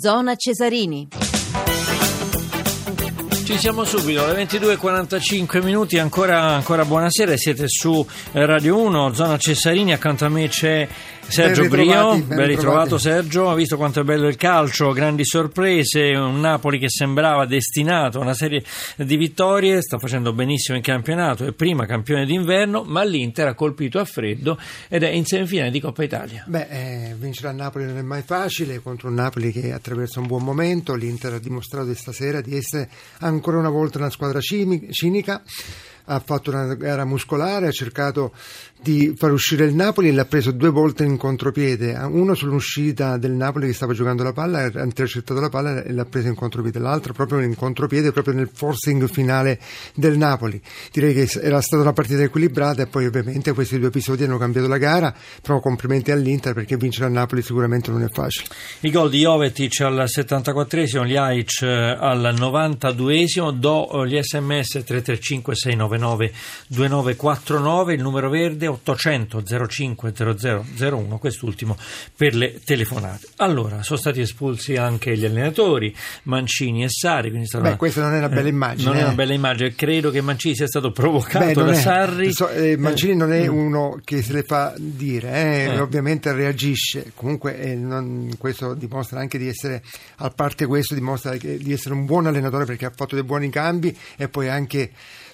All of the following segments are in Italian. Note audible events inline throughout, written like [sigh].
Zona Cesarini. Ci siamo subito, alle 22.45 minuti, ancora, ancora buonasera, siete su Radio 1, zona Cesarini, accanto a me c'è Sergio Ben Brio, ben ben ritrovato. Sergio, ha visto quanto è bello il calcio, grandi sorprese, un Napoli che sembrava destinato a una serie di vittorie, sta facendo benissimo in campionato, è prima campione d'inverno, ma l'Inter ha colpito a freddo ed è in semifinale di Coppa Italia. Beh, eh, vincere a Napoli non è mai facile contro un Napoli che attraversa un buon momento. L'Inter ha dimostrato stasera di essere ancora una volta una squadra cinica. Ha fatto una gara muscolare, ha cercato di far uscire il Napoli e l'ha preso due volte in contropiede. Uno sull'uscita del Napoli che stava giocando la palla, ha intercettato la palla e l'ha presa in contropiede. L'altro proprio in contropiede, proprio nel forcing finale del Napoli. Direi che era stata una partita equilibrata e poi ovviamente questi due episodi hanno cambiato la gara. Però complimenti all'Inter perché vincere a Napoli sicuramente non è facile. I gol di Jovetic al 74esimo, Ljajic eh, al 92esimo, do eh, gli sms 335 699 2949, il numero verde 800 05 0001, quest'ultimo per le telefonate. Allora, sono stati espulsi anche gli allenatori, Mancini e Sari, quindi Beh, questa non è una bella immagine, Non è una eh. bella immagine, credo che Mancini sia stato provocato Beh, da è- Sarri. so- eh, Mancini non è Mm. uno che se le fa dire, eh, Eh. ovviamente reagisce. Comunque eh, non- questo dimostra anche di essere, a parte questo, dimostra di essere un buon allenatore perché ha fatto dei buoni cambi e poi anche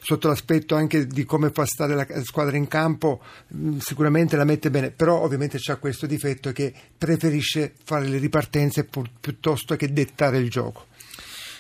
sotto l'aspetto anche di come fa stare la squadra in campo mh, sicuramente la mette bene però ovviamente c'ha questo difetto che preferisce fare le ripartenze piuttosto che dettare il gioco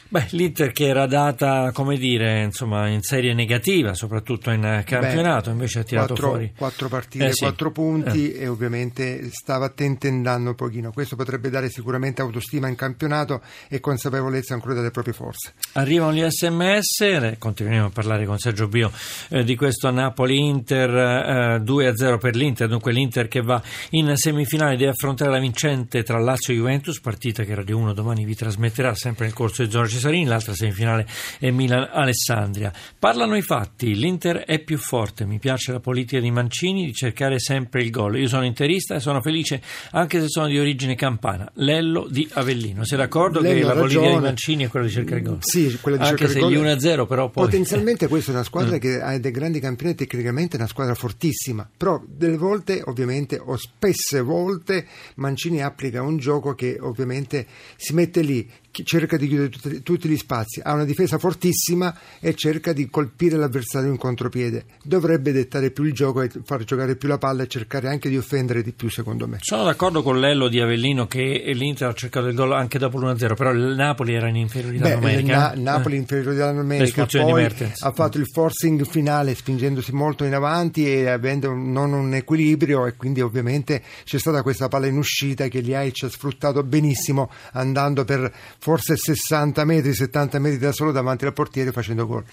Beh, l'Inter che era data, come dire, insomma, in serie negativa, soprattutto in eh, campionato, invece ha tirato quattro, fuori. quattro partite, Eh, sì. quattro punti e ovviamente stava tentennando un pochino. Questo potrebbe dare sicuramente autostima in campionato e consapevolezza ancora delle proprie forze. Arrivano gli sms, eh, continueremo a parlare con Sergio Bio eh, di questo Napoli-Inter, eh, 2-0 per l'Inter, dunque l'Inter che va in semifinale deve affrontare la vincente tra Lazio e Juventus, partita che Radio 1 domani vi trasmetterà sempre nel corso di Zona Cesarini, l'altra semifinale è Milan-Alessandria. Parlano i fatti, l'Inter è più forte, mi piace la politica di Mancini di cercare sempre il gol, io sono interista e sono felice anche se sono di origine campana, Lello di Avellino, sei d'accordo che Lello la ha politica di ragione. Mancini è quella di cercare il gol? Sì, quella di Anche cercare se il gli gol. 1-0 però poi... Potenzialmente questa è una squadra Mm. che ha dei grandi campioni tecnicamente è una squadra fortissima, però delle volte ovviamente o spesse volte Mancini applica un gioco che ovviamente si mette lì, cerca di chiudere tutti, tutti gli spazi, ha una difesa fortissima e cerca di colpire l'avversario in contropiede. Dovrebbe dettare più il gioco e far giocare più la palla e cercare anche di offendere di più secondo me. Sono d'accordo con Lello di Avellino che l'Inter ha cercato il gol anche dopo l'1-0, però il Napoli era in inferiorità Beh, numerica. Na- eh. Napoli inferiorità numerica, poi ha fatto il forcing finale spingendosi molto in avanti e avendo non un equilibrio e quindi ovviamente c'è stata questa palla in uscita che Liaic ha sfruttato benissimo andando per forse 60 metri, 70 metri da solo davanti al portiere facendo gol.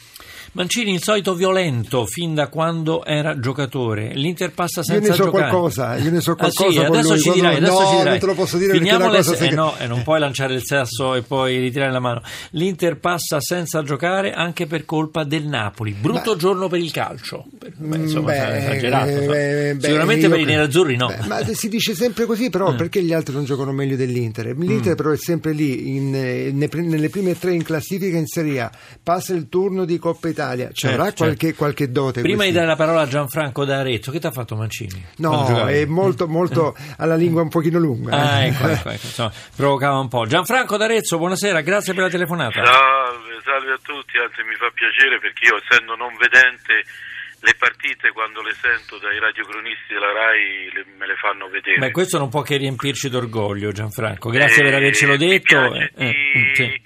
Mancini il solito violento fin da quando era giocatore. L'Inter passa Io senza ne so giocare. qualcosa, io ne so Ah, sì, qualcosa adesso lui, ci dirai, adesso no, ci dirai. non te lo posso dire perché Finiamo cosa le- eh, no, e non puoi lanciare il sasso e poi ritirare la mano. L'Inter passa senza giocare anche per colpa del Napoli. Brutto giorno per il calcio. Beh, insomma, Beh, esagerato. eh, beh, beh, Sicuramente io per i nerazzurri no. Beh, ma si dice sempre così, però [laughs] perché gli altri non giocano meglio dell'Inter? L'Inter però è sempre lì, in, eh, ne- nelle prime tre in classifica in Serie A, passa il turno di Coppa Italia, ci Certo, avrà certo. qualche, qualche dote? Prima di questi- dare la parola a Gianfranco da Arezzo, che ti ha fatto Mancini? No, è molto, molto [laughs] alla lingua un pochino lunga. Ah, eh. ecco, ecco, ecco, insomma, provocava un po'. Gianfranco d'Arezzo, buonasera, grazie per la telefonata. Salve, salve a tutti, anzi mi fa piacere perché io essendo non vedente le partite quando le sento dai radiocronisti della RAI le- me le fanno vedere. Beh, questo non può che riempirci d'orgoglio, Gianfranco. Grazie Eh, per avercelo detto. piace Eh, di- mm, sì.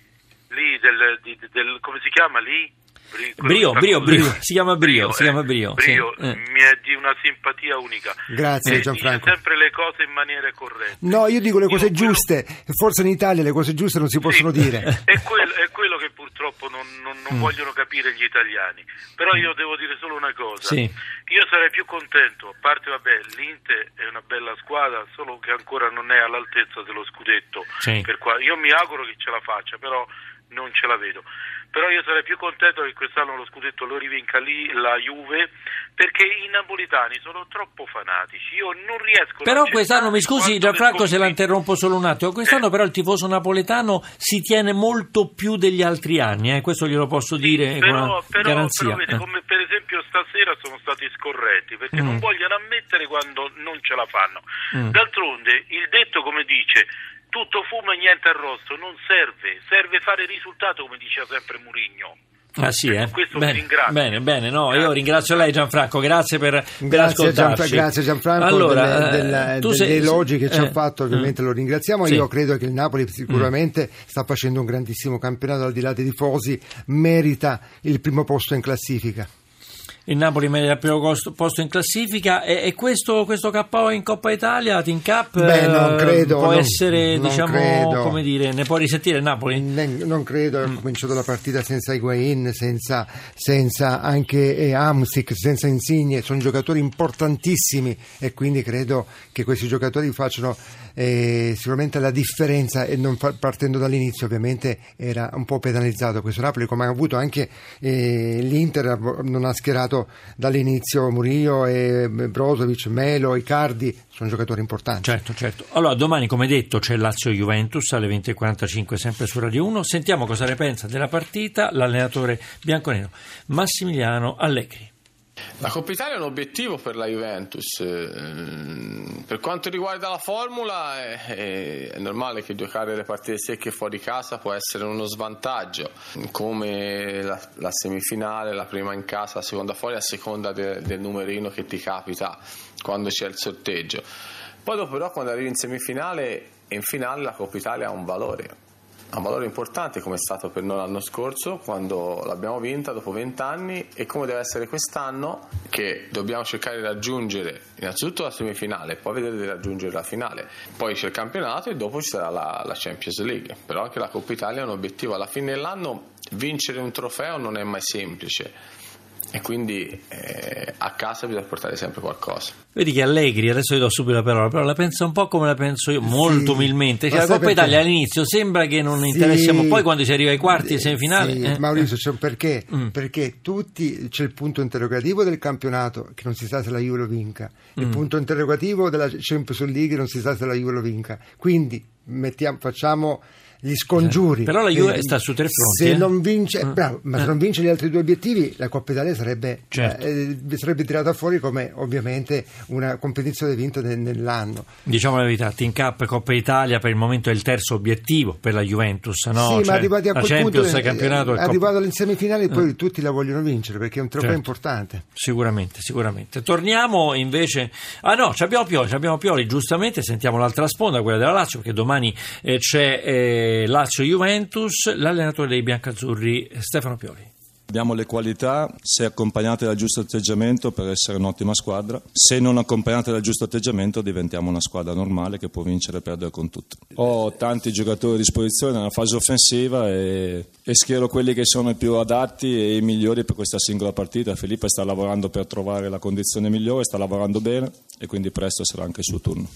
Lì del, di- del- come si chiama lì? Bri- quello Brio, Brio, Brio, si chiama Brio, si eh, chiama Brio, sì, Brio, eh. mi è di una simpatia unica. Grazie, E Gianfranco. Dice sempre le cose in maniera corretta. No, io dico le cose Io quello- giuste, forse in Italia le cose giuste non si possono Sì, dire. [laughs] È quello, è quello che purtroppo non, non- non Mm. vogliono capire gli italiani. Però io devo dire solo una cosa. Sì. Io sarei più contento, a parte vabbè, l'Inter è una bella squadra, solo che ancora non è all'altezza dello scudetto. Sì. Per qua- io mi auguro che ce la faccia, però non ce la vedo. Però io sarei più contento che quest'anno lo scudetto lo rivinca lì la Juve perché i napolitani sono troppo fanatici, io non riesco Però quest'anno, mi scusi Gianfranco se la interrompo solo un attimo, quest'anno Eh. però il tifoso napoletano si tiene molto più degli altri anni, eh, questo glielo posso dire con però, una però, garanzia. però vede, Eh. come per esempio stasera sono stati scorretti perché Mm. non vogliono ammettere quando non ce la fanno. Mm. D'altronde il detto come dice tutto fumo e niente arrosto non serve, serve fare risultato come diceva sempre Murigno. Ah sì, eh? Questo Bene, ringrazio. bene, bene, no, io ringrazio lei Gianfranco, grazie per, per Grazie, ascoltarci. Gianfra- grazie Gianfranco allora, delle, eh, degli sei- elogi che ci eh, ha fatto, ovviamente mm. lo ringraziamo. Sì. Mm. Io credo che il Napoli sicuramente sta facendo un grandissimo campionato al di là dei tifosi, merita il primo posto in classifica. Il Napoli merita il primo posto in classifica e, e questo, questo KO in Coppa Italia, Team Cup, Beh, non eh, credo, può non- essere, non diciamo, credo. come dire, ne può risentire il Napoli? Ne- Non credo, Mm. ha cominciato la partita senza Higuain, senza, senza anche eh, Amsic, senza Insigne, sono giocatori importantissimi e quindi credo che questi giocatori facciano eh, sicuramente la differenza e non fa- partendo dall'inizio ovviamente era un po' penalizzato questo Napoli come ha avuto anche eh, l'Inter, non ha schierato dall'inizio Murillo e Brozovic, Melo, Icardi, sono giocatori importanti. Certo, certo. Allora, domani, come detto, c'è Lazio-Juventus alle 20.45 sempre su Radio 1. Sentiamo cosa ne pensa della partita l'allenatore bianconero Massimiliano Allegri. La Coppa Italia è un obiettivo per la Juventus. ehm, Per quanto riguarda la formula, è, è normale che giocare le partite secche fuori casa può essere uno svantaggio, come la, la semifinale, la prima in casa, la seconda fuori, a seconda de- del numerino che ti capita quando c'è il sorteggio. Poi dopo però quando arrivi in semifinale e in finale la Coppa Italia ha un valore, ha un valore importante come è stato per noi l'anno scorso quando l'abbiamo vinta dopo vent'anni e come deve essere quest'anno che dobbiamo cercare di raggiungere innanzitutto la semifinale, poi vedere di raggiungere la finale, poi c'è il campionato e dopo ci sarà la, la Champions League, però anche la Coppa Italia è un obiettivo, alla fine dell'anno vincere un trofeo non è mai semplice e quindi eh, a casa bisogna portare sempre qualcosa. Vedi che Allegri, adesso gli do subito la parola, però la pensa un po' come la penso io, molto Sì, umilmente. Cioè, ma la Coppa perché? Italia all'inizio sembra che non Sì. interessiamo, poi quando si arriva ai quarti e semifinali... Sì, eh, Maurizio, c'è un perché? Mm. Perché tutti c'è il punto interrogativo del campionato, che non si sa se la Juve lo vinca, il Mm. punto interrogativo della Champions League, non si sa se la Juve lo vinca. Quindi mettiamo- facciamo gli scongiuri. Però la Juve Eh, sta su tre fronti, Se eh. non vince, Mm. bravo, ma se Eh. non vince gli altri due obiettivi, la Coppa Italia sarebbe, Certo. eh, sarebbe tirata fuori come ovviamente una competizione vinta nel- nell'anno. Diciamo la verità, Team Cup Coppa Italia per il momento è il terzo obiettivo per la Juventus, no? sì, Cioè, ma arrivati a quel Champions, punto, il campionato eh, Coppa- arrivato alle semifinali, poi tutti la vogliono vincere perché è un trofeo Certo. importante. Sicuramente, sicuramente. Torniamo invece. Ah no, ci abbiamo Pioli, abbiamo Pioli, giustamente sentiamo l'altra sponda, quella della Lazio, perché domani eh, c'è eh, Lazio-Juventus, l'allenatore dei biancazzurri Stefano Pioli. Abbiamo le qualità, se accompagnate dal giusto atteggiamento, per essere un'ottima squadra. Se non accompagnate dal giusto atteggiamento, diventiamo una squadra normale che può vincere e perdere con tutto. Ho tanti giocatori a disposizione nella fase offensiva e, e schiero quelli che sono i più adatti e i migliori per questa singola partita. Felipe sta lavorando per trovare la condizione migliore, sta lavorando bene e quindi presto sarà anche il suo turno.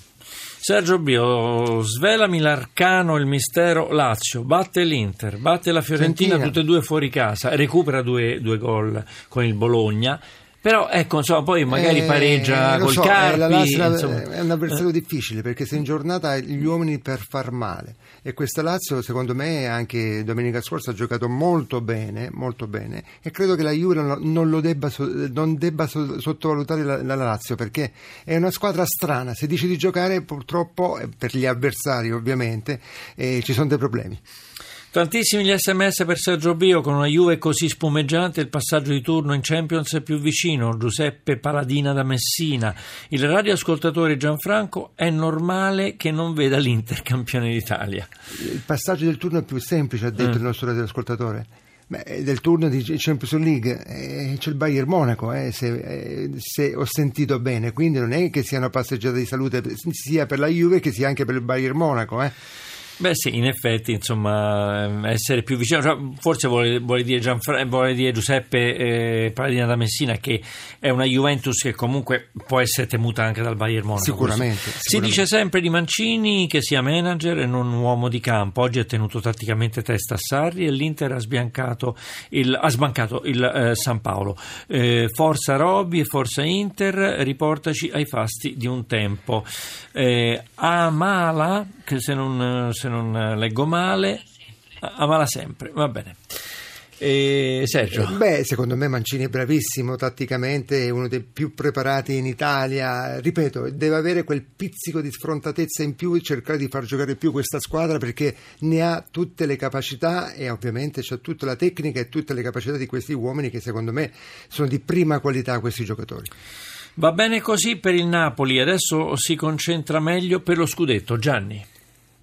Sergio Bio, svelami l'arcano, il mistero Lazio, batte l'Inter, batte la Fiorentina, Fiorentina. tutte e due fuori casa, recupera due, due gol con il Bologna. Però ecco, insomma, poi magari Eh, pareggia col so, eh, Carpi. la Lazio è un avversario difficile perché sei in giornata gli uomini per far male e questa Lazio secondo me anche domenica scorsa ha giocato molto bene, molto bene e credo che la Juve non, debba, non debba so- sottovalutare la, la Lazio perché è una squadra strana, se dici di giocare purtroppo eh, per gli avversari ovviamente eh, ci sono dei problemi. Tantissimi gli sms per Sergio Bio con una Juve così spumeggiante il passaggio di turno in Champions è più vicino Giuseppe Paladina da Messina il radioascoltatore Gianfranco è normale che non veda l'Inter campione d'Italia Il passaggio del turno è più semplice, ha detto Mm. il nostro radioascoltatore. Beh, eh, del turno di Champions League eh, c'è il Bayern Monaco, eh, se, eh, se ho sentito bene, quindi non è che sia una passeggiata di salute sia per la Juve che sia anche per il Bayern Monaco. Eh. Beh sì, in effetti, insomma, essere più vicino, cioè, forse vuole, vuole, dire Gianfra- vuole, dire Giuseppe eh, Paladina da Messina che è una Juventus che comunque può essere temuta anche dal Bayern Monaco. Sicuramente, sicuramente. Si dice sempre di Mancini che sia manager e non uomo di campo. Oggi ha tenuto tatticamente testa a Sarri e l'Inter ha, il, ha sbancato il eh, San Paolo. Eh, forza Robby e forza Inter, riportaci ai fasti di un tempo. Eh, Amala, che se non, se non leggo male, amala sempre, va bene. E Sergio? Beh, secondo me Mancini è bravissimo tatticamente, è uno dei più preparati in Italia. Ripeto, deve avere quel pizzico di sfrontatezza in più e cercare di far giocare più questa squadra perché ne ha tutte le capacità e ovviamente c'ha tutta la tecnica e tutte le capacità di questi uomini che secondo me sono di prima qualità questi giocatori. Va bene così per il Napoli, adesso si concentra meglio per lo scudetto. Gianni.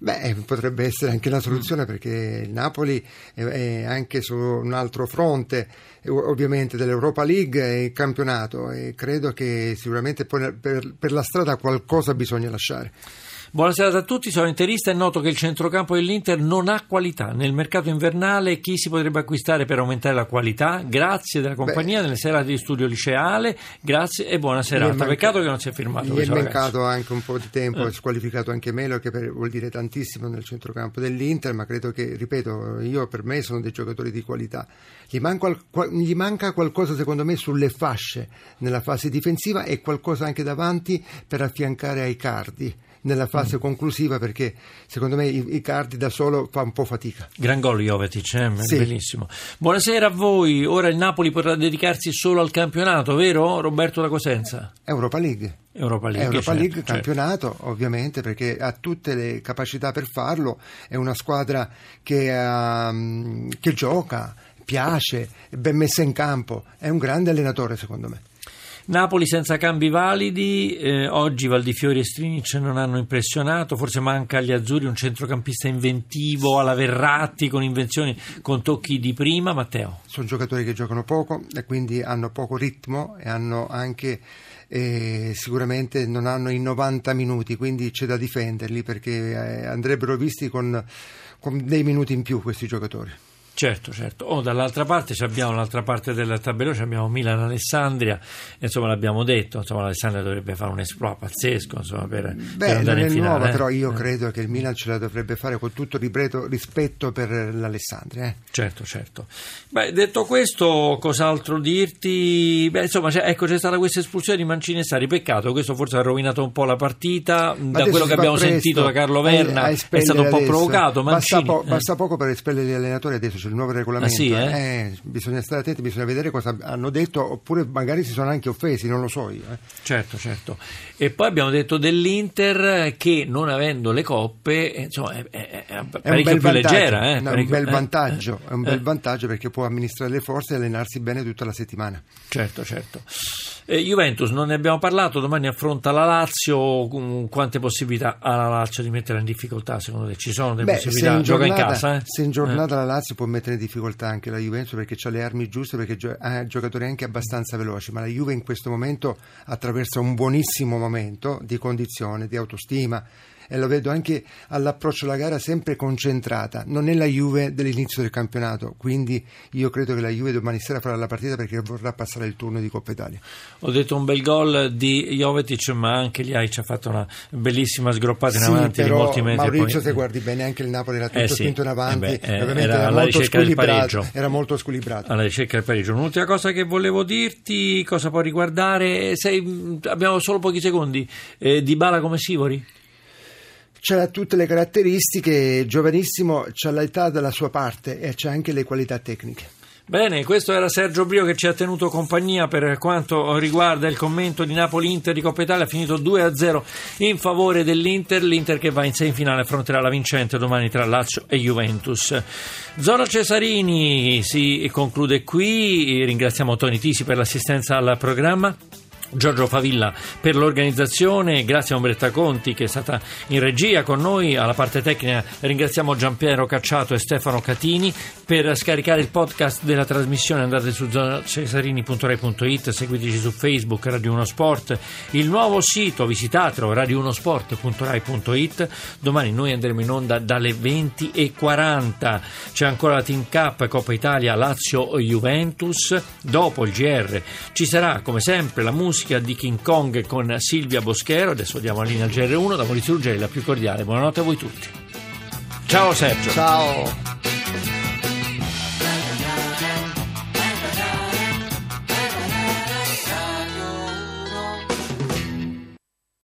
Beh, potrebbe essere anche una soluzione perché il Napoli è anche su un altro fronte, ovviamente dell'Europa League e il campionato e credo che sicuramente per, per la strada qualcosa bisogna lasciare. Buonasera a tutti, sono interista e noto che il centrocampo dell'Inter non ha qualità. Nel mercato invernale chi si potrebbe acquistare per aumentare la qualità? Grazie della compagnia Beh, nelle serate di studio liceale, grazie e buona serata. Manca, Peccato che non si è firmato. Gli è mancato anche un po' di tempo, eh. è squalificato anche Melo che per, vuol dire tantissimo nel centrocampo dell'Inter, ma credo che, ripeto, io per me sono dei giocatori di qualità. Gli manca, gli manca qualcosa secondo me sulle fasce nella fase difensiva e qualcosa anche davanti per affiancare ai cardi nella fase mm. conclusiva perché secondo me Icardi da solo fa un po' fatica. Gran gol Jovetic, eh? sì. bellissimo. Buonasera a voi, ora il Napoli potrà dedicarsi solo al campionato, vero Roberto da Cosenza? Europa League. Europa League, Europa certo, League certo. campionato ovviamente perché ha tutte le capacità per farlo, è una squadra che, uh, che gioca, piace, è ben messa in campo, è un grande allenatore secondo me. Napoli senza cambi validi, eh, oggi Valdifiori e Strinic non hanno impressionato, forse manca agli azzurri un centrocampista inventivo alla Verratti con invenzioni, con tocchi di prima, Matteo. Sono giocatori che giocano poco e quindi hanno poco ritmo e hanno anche eh, sicuramente non hanno i 90 minuti, quindi c'è da difenderli perché eh, andrebbero visti con, con dei minuti in più questi giocatori. Certo, certo. O oh, dall'altra parte abbiamo l'altra parte del tabellone, abbiamo Milan-Alessandria, insomma l'abbiamo detto, insomma l'Alessandria dovrebbe fare un esploit pazzesco insomma, per, Beh, per andare in finale. Nuova, eh? però io eh. credo che il Milan ce la dovrebbe fare con tutto ripeto, rispetto per l'Alessandria. Eh. Certo, certo. Beh, detto questo, cos'altro dirti? Beh, insomma, c'è, ecco, c'è stata questa espulsione di Mancini e Sari, peccato, questo forse ha rovinato un po' la partita, Ma da quello che abbiamo sentito da Carlo Verna è stato un po' adesso. provocato. Mancini, basta, po- eh. basta poco per espellere gli allenatori adesso il nuovo regolamento. Ah, sì, eh? Eh, bisogna stare attenti, bisogna vedere cosa hanno detto, oppure magari si sono anche offesi, non lo so io. Eh. Certo, certo. E poi abbiamo detto dell'Inter che non avendo le coppe, eh, insomma, è, è, è parecchio più vantaggio. leggera. Eh, no, parecchio, un bel vantaggio, è un bel vantaggio perché può amministrare le forze e allenarsi bene tutta la settimana. Certo, certo. Eh, Juventus, non ne abbiamo parlato, domani affronta la Lazio, quante possibilità ha la Lazio di mettere in difficoltà secondo te? Ci sono delle Beh, possibilità? In Gioca in casa? Eh? Se in giornata eh. la Lazio può mettere in difficoltà anche la Juventus perché ha le armi giuste, perché ha giocatori anche abbastanza veloci, ma la Juve in questo momento attraversa un buonissimo momento di condizione, di autostima e lo vedo anche all'approccio alla gara sempre concentrata. Non è la Juve dell'inizio del campionato, quindi io credo che la Juve domani sera farà la partita perché vorrà passare il turno di Coppa Italia. Ho detto un bel gol di Jovetic, ma anche gli ci ha fatto una bellissima sgroppata in sì, avanti però, di molti metri. Maurizio, poi... se guardi bene, anche il Napoli era tutto eh sì, spinto in avanti, eh beh, ovviamente era, era, molto squilibrato, era molto squilibrato. Alla ricerca del pareggio. Un'ultima cosa che volevo dirti, cosa può riguardare, sei, abbiamo solo pochi secondi, eh, di Bala come Sivori? C'ha tutte le caratteristiche, giovanissimo, c'ha l'età dalla sua parte e c'ha anche le qualità tecniche. Bene, questo era Sergio Brio che ci ha tenuto compagnia per quanto riguarda il commento di Napoli-Inter di Coppa Italia, finito 2-0 in favore dell'Inter, l'Inter che va in semifinale affronterà la vincente domani tra Lazio e Juventus. Zona Cesarini si conclude qui, ringraziamo Toni Tisi per l'assistenza al programma. Giorgio Favilla per l'organizzazione, grazie a Ombretta Conti che è stata in regia con noi, alla parte tecnica ringraziamo Giampiero Cacciato e Stefano Catini, per scaricare il podcast della trasmissione andate su cesarini.rai.it, seguiteci su Facebook Radio 1 Sport, il nuovo sito visitatelo radio1sport.rai.it, domani noi andremo in onda dalle 20.40, c'è ancora la Team Cup Coppa Italia Lazio-Juventus, dopo il GR ci sarà come sempre la musica musica di King Kong con Silvia Boschero. Adesso diamo la linea al GR1 da Maurizio Ruggeri, la più cordiale. Buonanotte a voi tutti. Ciao Sergio. Ciao.